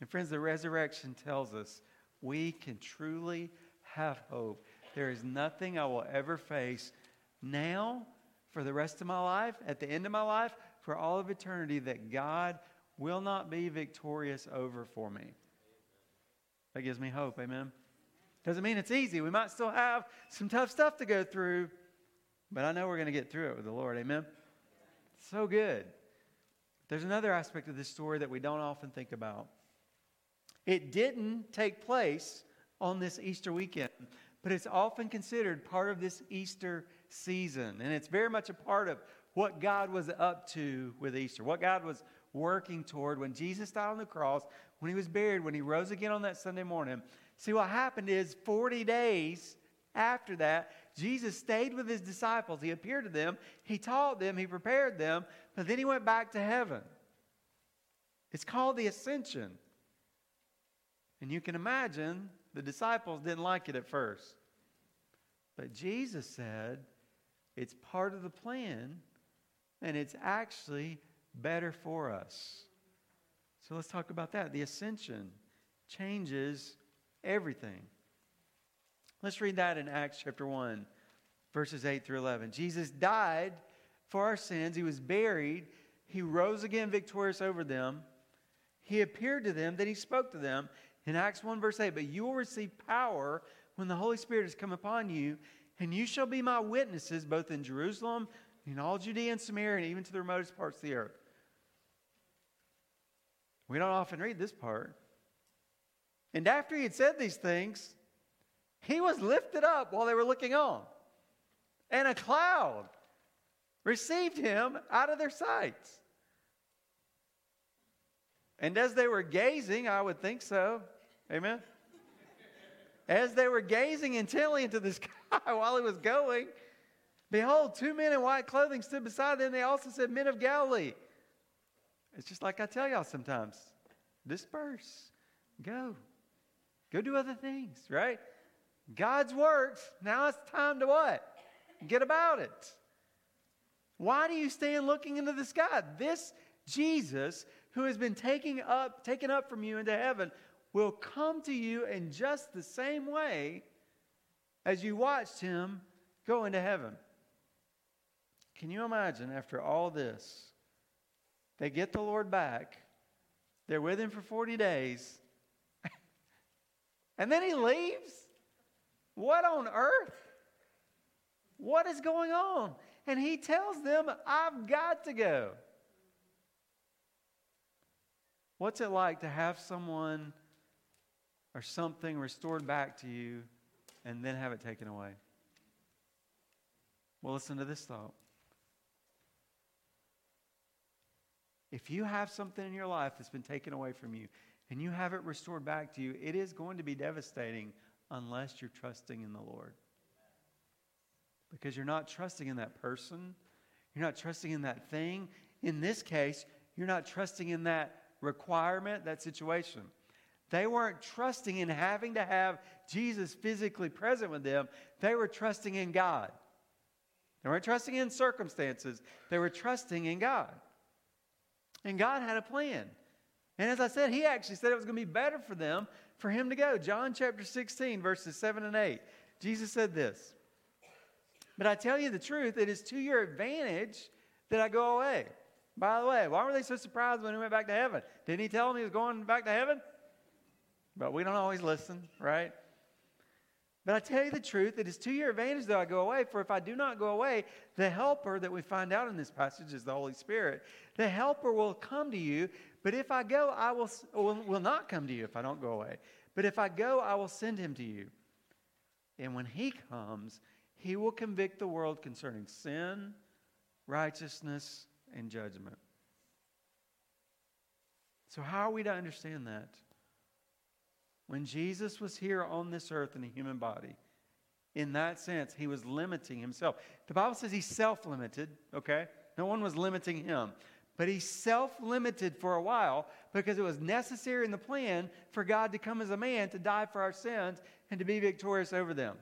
[SPEAKER 1] And friends, the resurrection tells us we can truly have hope. There is nothing I will ever face now, for the rest of my life, at the end of my life, for all of eternity, that God will not be victorious over for me. That gives me hope. Amen. Doesn't mean it's easy. We might still have some tough stuff to go through, but I know we're going to get through it with the Lord. Amen. So good. There's another aspect of this story that we don't often think about. It didn't take place on this Easter weekend but it's often considered part of this Easter season. And it's very much a part of what God was up to with Easter, what God was working toward when Jesus died on the cross, when he was buried, when he rose again on that Sunday morning. See, what happened is 40 days after that, Jesus stayed with his disciples. He appeared to them, he taught them, he prepared them, but then he went back to heaven. It's called the ascension. And you can imagine the disciples didn't like it at first. But Jesus said it's part of the plan and it's actually better for us. So let's talk about that. The ascension changes everything. Let's read that in Acts chapter 1, verses 8 through 11. Jesus died for our sins, he was buried, he rose again victorious over them. He appeared to them, then he spoke to them in Acts 1, verse 8, but you will receive power when the Holy Spirit has come upon you, and you shall be my witnesses both in Jerusalem, in all Judea and Samaria, and even to the remotest parts of the earth. We don't often read this part. And after he had said these things, he was lifted up while they were looking on, and a cloud received him out of their sights. And as they were gazing, I would think so. Amen. As they were gazing intently into the sky while he was going, behold, two men in white clothing stood beside them. They also said, Men of Galilee. It's just like I tell y'all sometimes disperse, go, go do other things, right? God's works. Now it's time to what? Get about it. Why do you stand looking into the sky? This Jesus, who has been taken up, taken up from you into heaven, will come to you in just the same way as you watched him go into heaven. Can you imagine after all this? They get the Lord back, they're with him for 40 days, and then he leaves? What on earth? What is going on? And he tells them, I've got to go. What's it like to have someone or something restored back to you and then have it taken away? Well, listen to this thought. If you have something in your life that's been taken away from you and you have it restored back to you, it is going to be devastating unless you're trusting in the Lord. Because you're not trusting in that person, you're not trusting in that thing. In this case, you're not trusting in that requirement, that situation. They weren't trusting in having to have Jesus physically present with them, they were trusting in God. They weren't trusting in circumstances, they were trusting in God. And God had a plan. And as I said, He actually said it was going to be better for them for Him to go. John chapter 16, verses 7 and 8. Jesus said this But I tell you the truth, it is to your advantage that I go away. By the way, why were they so surprised when he went back to heaven? Didn't he tell them he was going back to heaven? But we don't always listen, right? But I tell you the truth, it is to your advantage that I go away. For if I do not go away, the helper that we find out in this passage is the Holy Spirit. The helper will come to you, but if I go, I will, will, will not come to you if I don't go away. But if I go, I will send him to you. And when he comes, he will convict the world concerning sin, righteousness, and judgment. So, how are we to understand that? When Jesus was here on this earth in a human body, in that sense, he was limiting himself. The Bible says he's self limited, okay? No one was limiting him. But he self limited for a while because it was necessary in the plan for God to come as a man to die for our sins and to be victorious over them.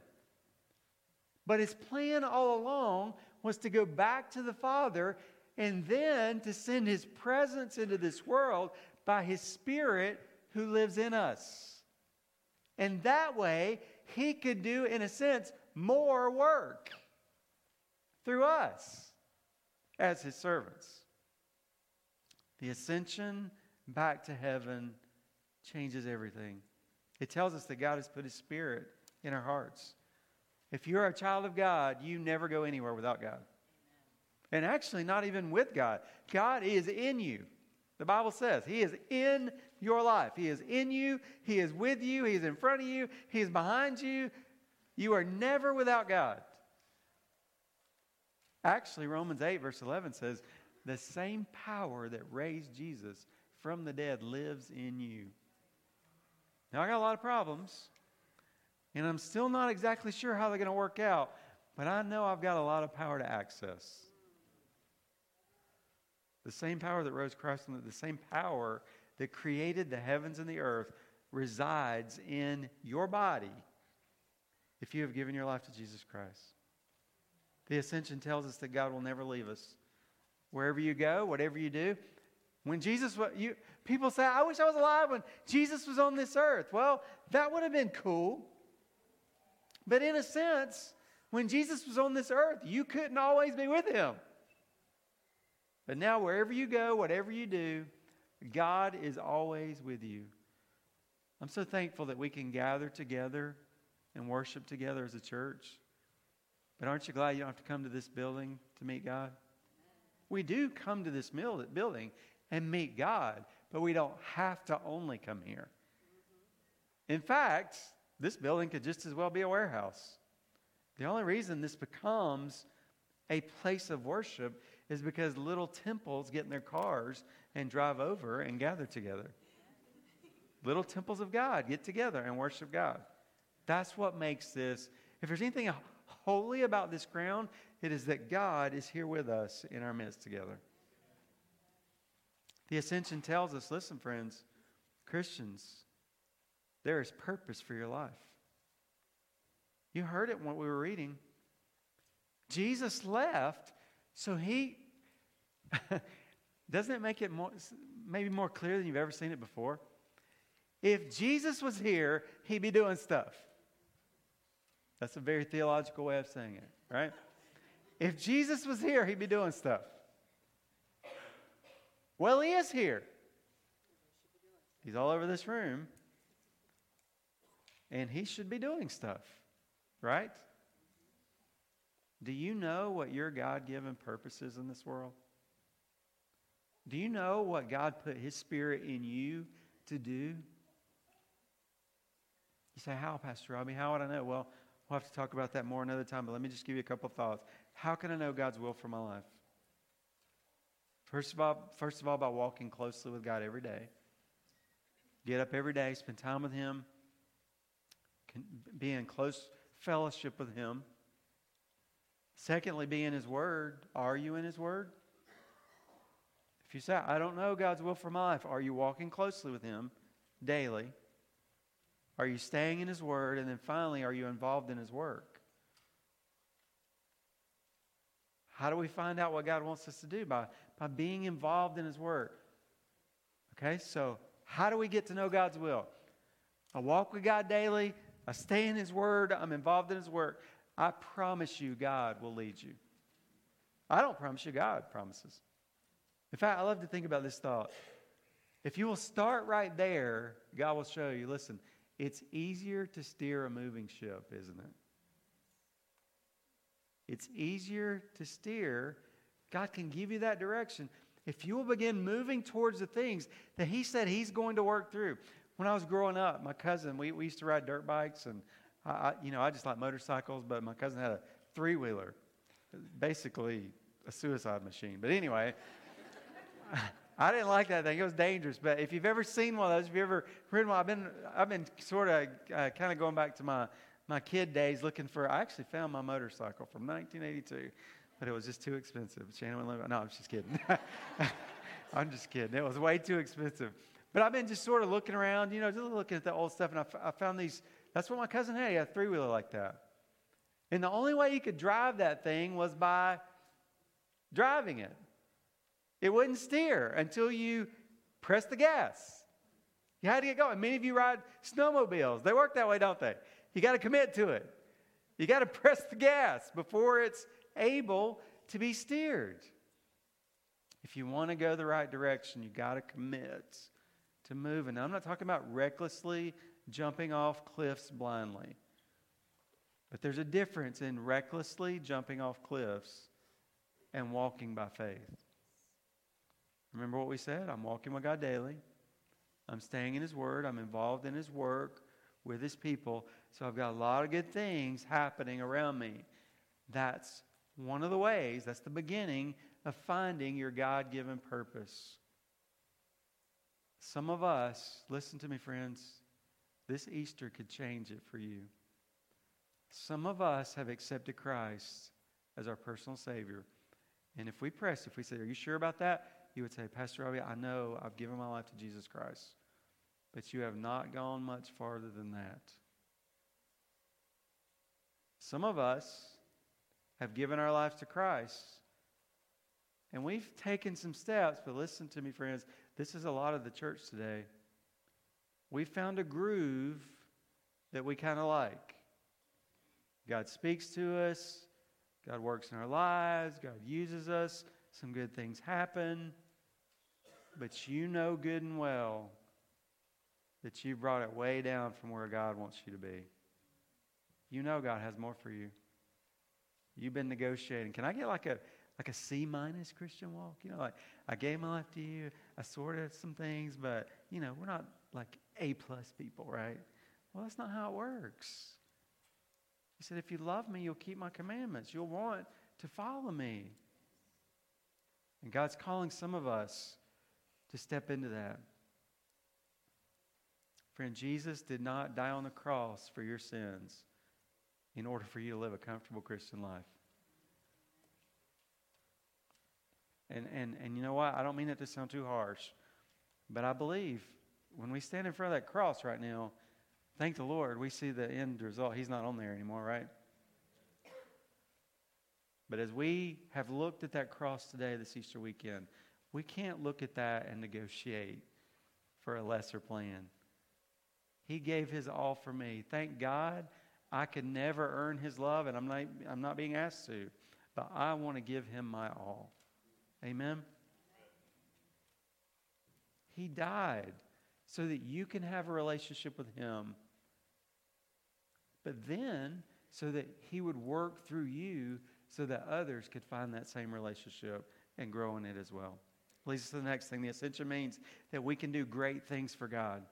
[SPEAKER 1] But his plan all along was to go back to the Father and then to send his presence into this world by his Spirit who lives in us. And that way, he could do, in a sense, more work through us as his servants. The ascension back to heaven changes everything. It tells us that God has put his spirit in our hearts. If you're a child of God, you never go anywhere without God. And actually, not even with God. God is in you. The Bible says He is in your life. He is in you. He is with you. He is in front of you. He is behind you. You are never without God. Actually, Romans 8, verse 11 says, The same power that raised Jesus from the dead lives in you. Now, I got a lot of problems, and I'm still not exactly sure how they're going to work out, but I know I've got a lot of power to access. The same power that rose Christ the same power that created the heavens and the earth resides in your body if you have given your life to Jesus Christ. The ascension tells us that God will never leave us. Wherever you go, whatever you do, when Jesus you people say, I wish I was alive when Jesus was on this earth. Well, that would have been cool. But in a sense, when Jesus was on this earth, you couldn't always be with him. But now, wherever you go, whatever you do, God is always with you. I'm so thankful that we can gather together and worship together as a church. But aren't you glad you don't have to come to this building to meet God? We do come to this building and meet God, but we don't have to only come here. In fact, this building could just as well be a warehouse. The only reason this becomes a place of worship is because little temples get in their cars and drive over and gather together. little temples of God get together and worship God. That's what makes this. If there's anything holy about this ground, it is that God is here with us in our midst together. The ascension tells us listen, friends, Christians, there is purpose for your life. You heard it when we were reading. Jesus left So he, doesn't it make it more, maybe more clear than you've ever seen it before? If Jesus was here, he'd be doing stuff. That's a very theological way of saying it, right? If Jesus was here, he'd be doing stuff. Well, he is here. He's all over this room. And he should be doing stuff, right? Do you know what your God given purpose is in this world? Do you know what God put his spirit in you to do? You say, How, Pastor Robbie? How would I know? Well, we'll have to talk about that more another time, but let me just give you a couple thoughts. How can I know God's will for my life? First of all, first of all, by walking closely with God every day. Get up every day, spend time with Him, be in close fellowship with Him. Secondly, be in His Word. Are you in His Word? If you say, I don't know God's will for my life, are you walking closely with Him daily? Are you staying in His Word? And then finally, are you involved in His work? How do we find out what God wants us to do? By, by being involved in His work. Okay, so how do we get to know God's will? I walk with God daily. I stay in His Word. I'm involved in His work. I promise you, God will lead you. I don't promise you, God promises. In fact, I love to think about this thought. If you will start right there, God will show you listen, it's easier to steer a moving ship, isn't it? It's easier to steer. God can give you that direction if you will begin moving towards the things that He said He's going to work through. When I was growing up, my cousin, we, we used to ride dirt bikes, and I, I, you know, I just like motorcycles, but my cousin had a three wheeler, basically a suicide machine. But anyway, I didn't like that thing. It was dangerous. But if you've ever seen one of those, if you've ever ridden one, I've been, I've been sort of uh, kind of going back to my, my kid days looking for, I actually found my motorcycle from 1982, but it was just too expensive. Shannon No, I'm just kidding. I'm just kidding. It was way too expensive. But I've been just sort of looking around, you know, just looking at the old stuff, and I, I found these. That's what my cousin had. He had a three wheeler like that. And the only way he could drive that thing was by driving it. It wouldn't steer until you press the gas. You had to get going. Many of you ride snowmobiles. They work that way, don't they? You got to commit to it. You got to press the gas before it's able to be steered. If you want to go the right direction, you got to commit to moving. Now, I'm not talking about recklessly jumping off cliffs blindly. But there's a difference in recklessly jumping off cliffs and walking by faith. Remember what we said? I'm walking with God daily. I'm staying in His Word. I'm involved in His work with His people. So I've got a lot of good things happening around me. That's one of the ways, that's the beginning of finding your God given purpose. Some of us, listen to me, friends, this Easter could change it for you. Some of us have accepted Christ as our personal Savior. And if we press, if we say, Are you sure about that? You would say, Pastor Robbie, I know I've given my life to Jesus Christ, but you have not gone much farther than that. Some of us have given our lives to Christ, and we've taken some steps, but listen to me, friends, this is a lot of the church today. We found a groove that we kind of like. God speaks to us, God works in our lives, God uses us some good things happen, but you know good and well that you brought it way down from where God wants you to be. You know God has more for you. You've been negotiating. Can I get like a like a C minus Christian walk? You know, like I gave my life to you. I sorted some things, but you know, we're not like A plus people, right? Well, that's not how it works. He said, if you love me, you'll keep my commandments. You'll want to follow me. And God's calling some of us to step into that. Friend, Jesus did not die on the cross for your sins in order for you to live a comfortable Christian life. And, and, and you know what? I don't mean that to sound too harsh, but I believe when we stand in front of that cross right now, thank the Lord, we see the end result. He's not on there anymore, right? But as we have looked at that cross today, this Easter weekend, we can't look at that and negotiate for a lesser plan. He gave his all for me. Thank God I could never earn his love, and I'm not, I'm not being asked to, but I want to give him my all. Amen? He died so that you can have a relationship with him. But then, so that he would work through you so that others could find that same relationship and grow in it as well. Leads us to the next thing. The ascension means that we can do great things for God.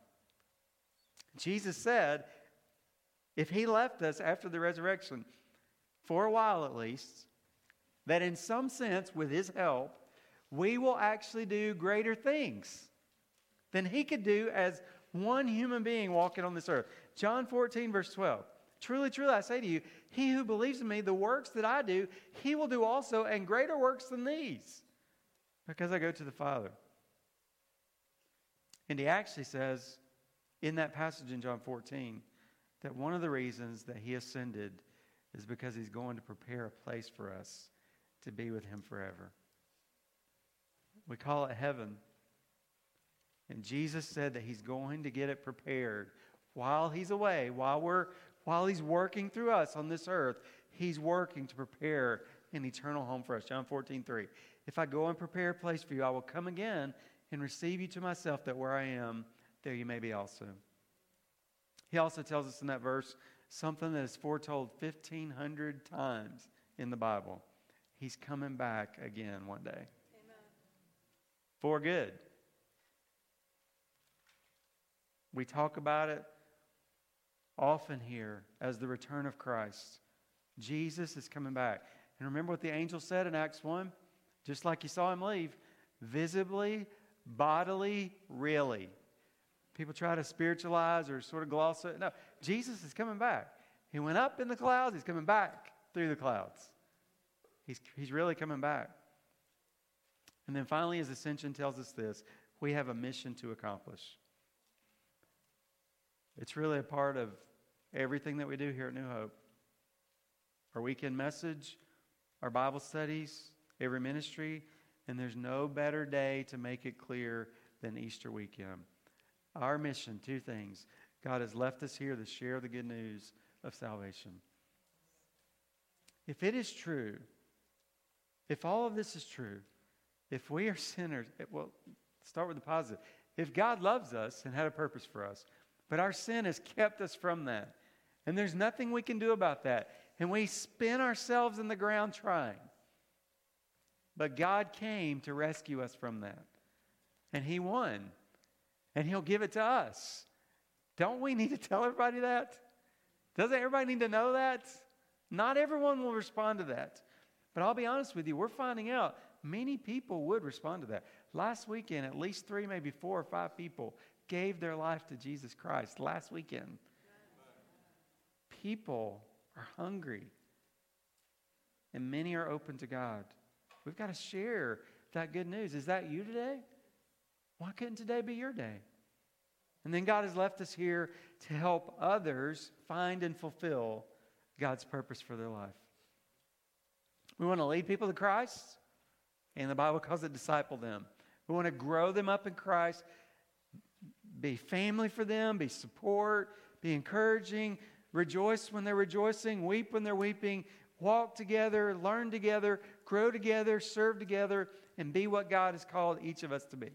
[SPEAKER 1] Jesus said, if he left us after the resurrection, for a while at least, that in some sense, with his help, we will actually do greater things than he could do as one human being walking on this earth. John 14, verse 12. Truly, truly, I say to you, he who believes in me, the works that I do, he will do also, and greater works than these, because I go to the Father. And he actually says in that passage in John 14 that one of the reasons that he ascended is because he's going to prepare a place for us to be with him forever. We call it heaven. And Jesus said that he's going to get it prepared while he's away, while we're while he's working through us on this earth, he's working to prepare an eternal home for us. John 14, 3. If I go and prepare a place for you, I will come again and receive you to myself, that where I am, there you may be also. He also tells us in that verse something that is foretold 1,500 times in the Bible. He's coming back again one day. Amen. For good. We talk about it often here as the return of Christ. Jesus is coming back. And remember what the angel said in Acts 1? Just like you saw him leave visibly, bodily, really. People try to spiritualize or sort of gloss it. No, Jesus is coming back. He went up in the clouds, he's coming back through the clouds. He's, he's really coming back. And then finally, his ascension tells us this we have a mission to accomplish. It's really a part of everything that we do here at New Hope. Our weekend message, our Bible studies, every ministry, and there's no better day to make it clear than Easter weekend. Our mission, two things. God has left us here to share the good news of salvation. If it is true, if all of this is true, if we are sinners, well, start with the positive. If God loves us and had a purpose for us, but our sin has kept us from that. And there's nothing we can do about that. And we spin ourselves in the ground trying. But God came to rescue us from that. And He won. And He'll give it to us. Don't we need to tell everybody that? Doesn't everybody need to know that? Not everyone will respond to that. But I'll be honest with you, we're finding out many people would respond to that. Last weekend, at least three, maybe four or five people gave their life to Jesus Christ last weekend. People are hungry, and many are open to God. We've got to share that good news. Is that you today? Why couldn't today be your day? And then God has left us here to help others find and fulfill God's purpose for their life. We want to lead people to Christ, and the Bible calls it disciple them. We want to grow them up in Christ be family for them, be support, be encouraging, rejoice when they're rejoicing, weep when they're weeping, walk together, learn together, grow together, serve together, and be what God has called each of us to be.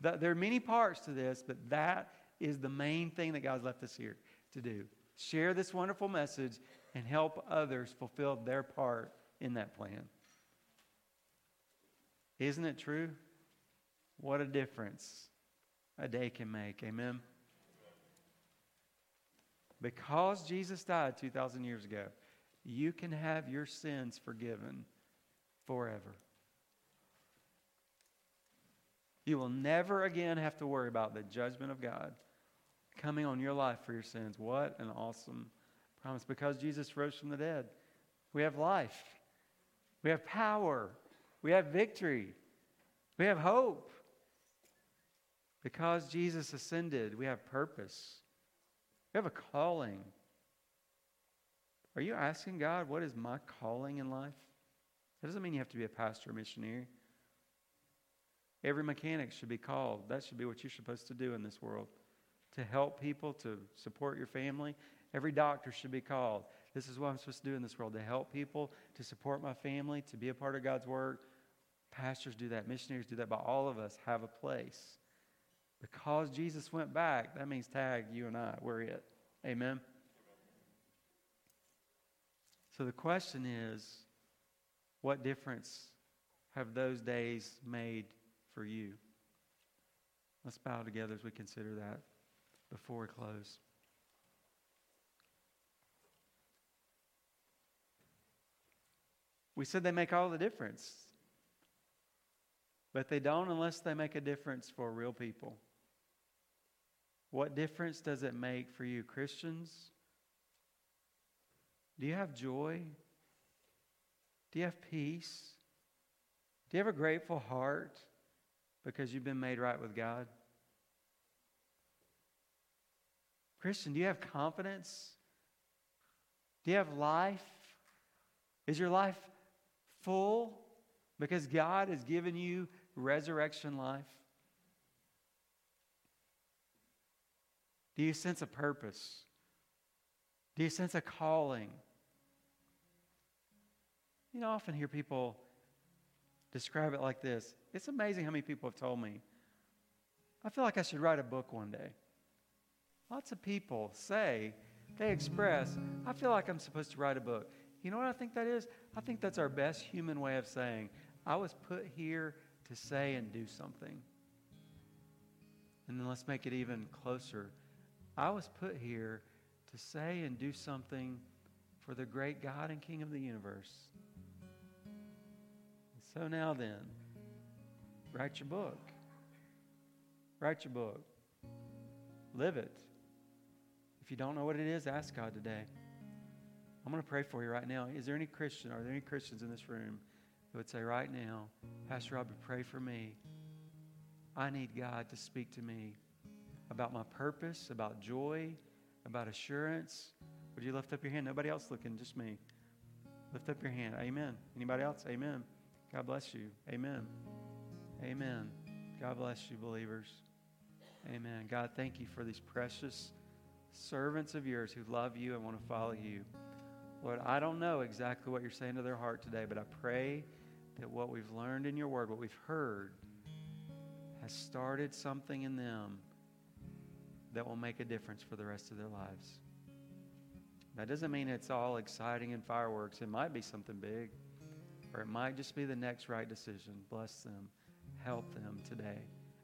[SPEAKER 1] There are many parts to this, but that is the main thing that God's left us here to do. Share this wonderful message and help others fulfill their part in that plan. Isn't it true? What a difference a day can make. Amen? Because Jesus died 2,000 years ago, you can have your sins forgiven forever. You will never again have to worry about the judgment of God coming on your life for your sins. What an awesome promise. Because Jesus rose from the dead, we have life, we have power, we have victory, we have hope. Because Jesus ascended, we have purpose. We have a calling. Are you asking God, what is my calling in life? That doesn't mean you have to be a pastor or missionary. Every mechanic should be called. That should be what you're supposed to do in this world to help people, to support your family. Every doctor should be called. This is what I'm supposed to do in this world to help people, to support my family, to be a part of God's work. Pastors do that, missionaries do that, but all of us have a place. Because Jesus went back, that means tag you and I, we're it. Amen. So the question is what difference have those days made for you? Let's bow together as we consider that before we close. We said they make all the difference. But they don't unless they make a difference for real people. What difference does it make for you, Christians? Do you have joy? Do you have peace? Do you have a grateful heart because you've been made right with God? Christian, do you have confidence? Do you have life? Is your life full because God has given you resurrection life? Do you sense a purpose? Do you sense a calling? You know, I often hear people describe it like this. It's amazing how many people have told me, I feel like I should write a book one day. Lots of people say, they express, I feel like I'm supposed to write a book. You know what I think that is? I think that's our best human way of saying, I was put here to say and do something. And then let's make it even closer. I was put here to say and do something for the great God and King of the universe. So now then, write your book. Write your book. Live it. If you don't know what it is, ask God today. I'm going to pray for you right now. Is there any Christian, are there any Christians in this room who would say right now, Pastor Robbie, pray for me. I need God to speak to me about my purpose, about joy, about assurance. Would you lift up your hand? Nobody else looking, just me. Lift up your hand. Amen. Anybody else? Amen. God bless you. Amen. Amen. God bless you, believers. Amen. God, thank you for these precious servants of yours who love you and want to follow you. Lord, I don't know exactly what you're saying to their heart today, but I pray that what we've learned in your word, what we've heard, has started something in them that will make a difference for the rest of their lives. That doesn't mean it's all exciting and fireworks. It might be something big, or it might just be the next right decision. Bless them, help them today.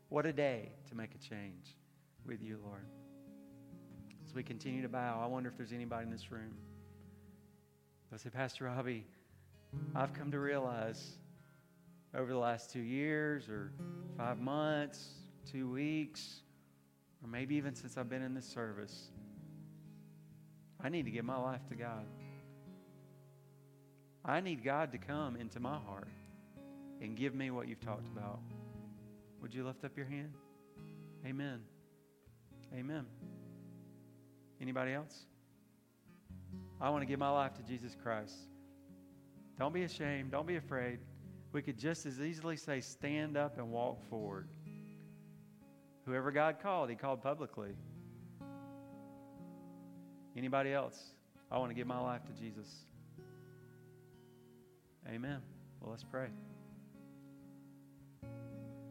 [SPEAKER 1] What a day to make a change with you, Lord. As we continue to bow, I wonder if there's anybody in this room. I say, Pastor Robbie, I've come to realize over the last two years or five months, two weeks, or maybe even since I've been in this service, I need to give my life to God. I need God to come into my heart and give me what you've talked about. Would you lift up your hand? Amen. Amen. Anybody else? I want to give my life to Jesus Christ. Don't be ashamed. Don't be afraid. We could just as easily say, stand up and walk forward. Whoever God called, He called publicly. Anybody else? I want to give my life to Jesus. Amen. Well, let's pray.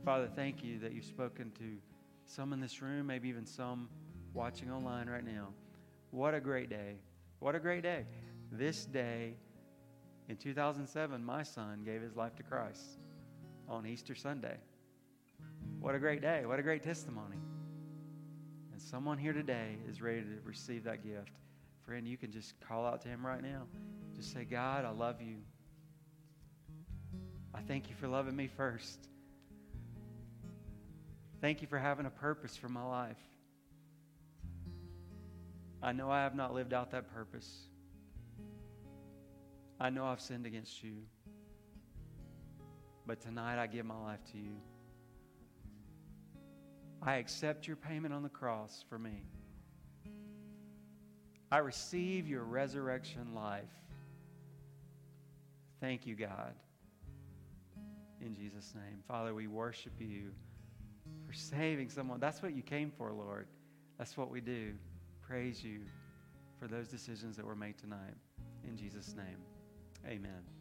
[SPEAKER 1] Father, thank you that you've spoken to some in this room, maybe even some watching online right now. What a great day. What a great day. This day in 2007, my son gave his life to Christ on Easter Sunday. What a great day. What a great testimony. And someone here today is ready to receive that gift. Friend, you can just call out to him right now. Just say, God, I love you. I thank you for loving me first. Thank you for having a purpose for my life. I know I have not lived out that purpose. I know I've sinned against you. But tonight I give my life to you. I accept your payment on the cross for me. I receive your resurrection life. Thank you, God. in Jesus' name. Father, we worship you for saving someone. That's what you came for, Lord. That's what we do. Praise you for those decisions that were made tonight. In Jesus' name, amen.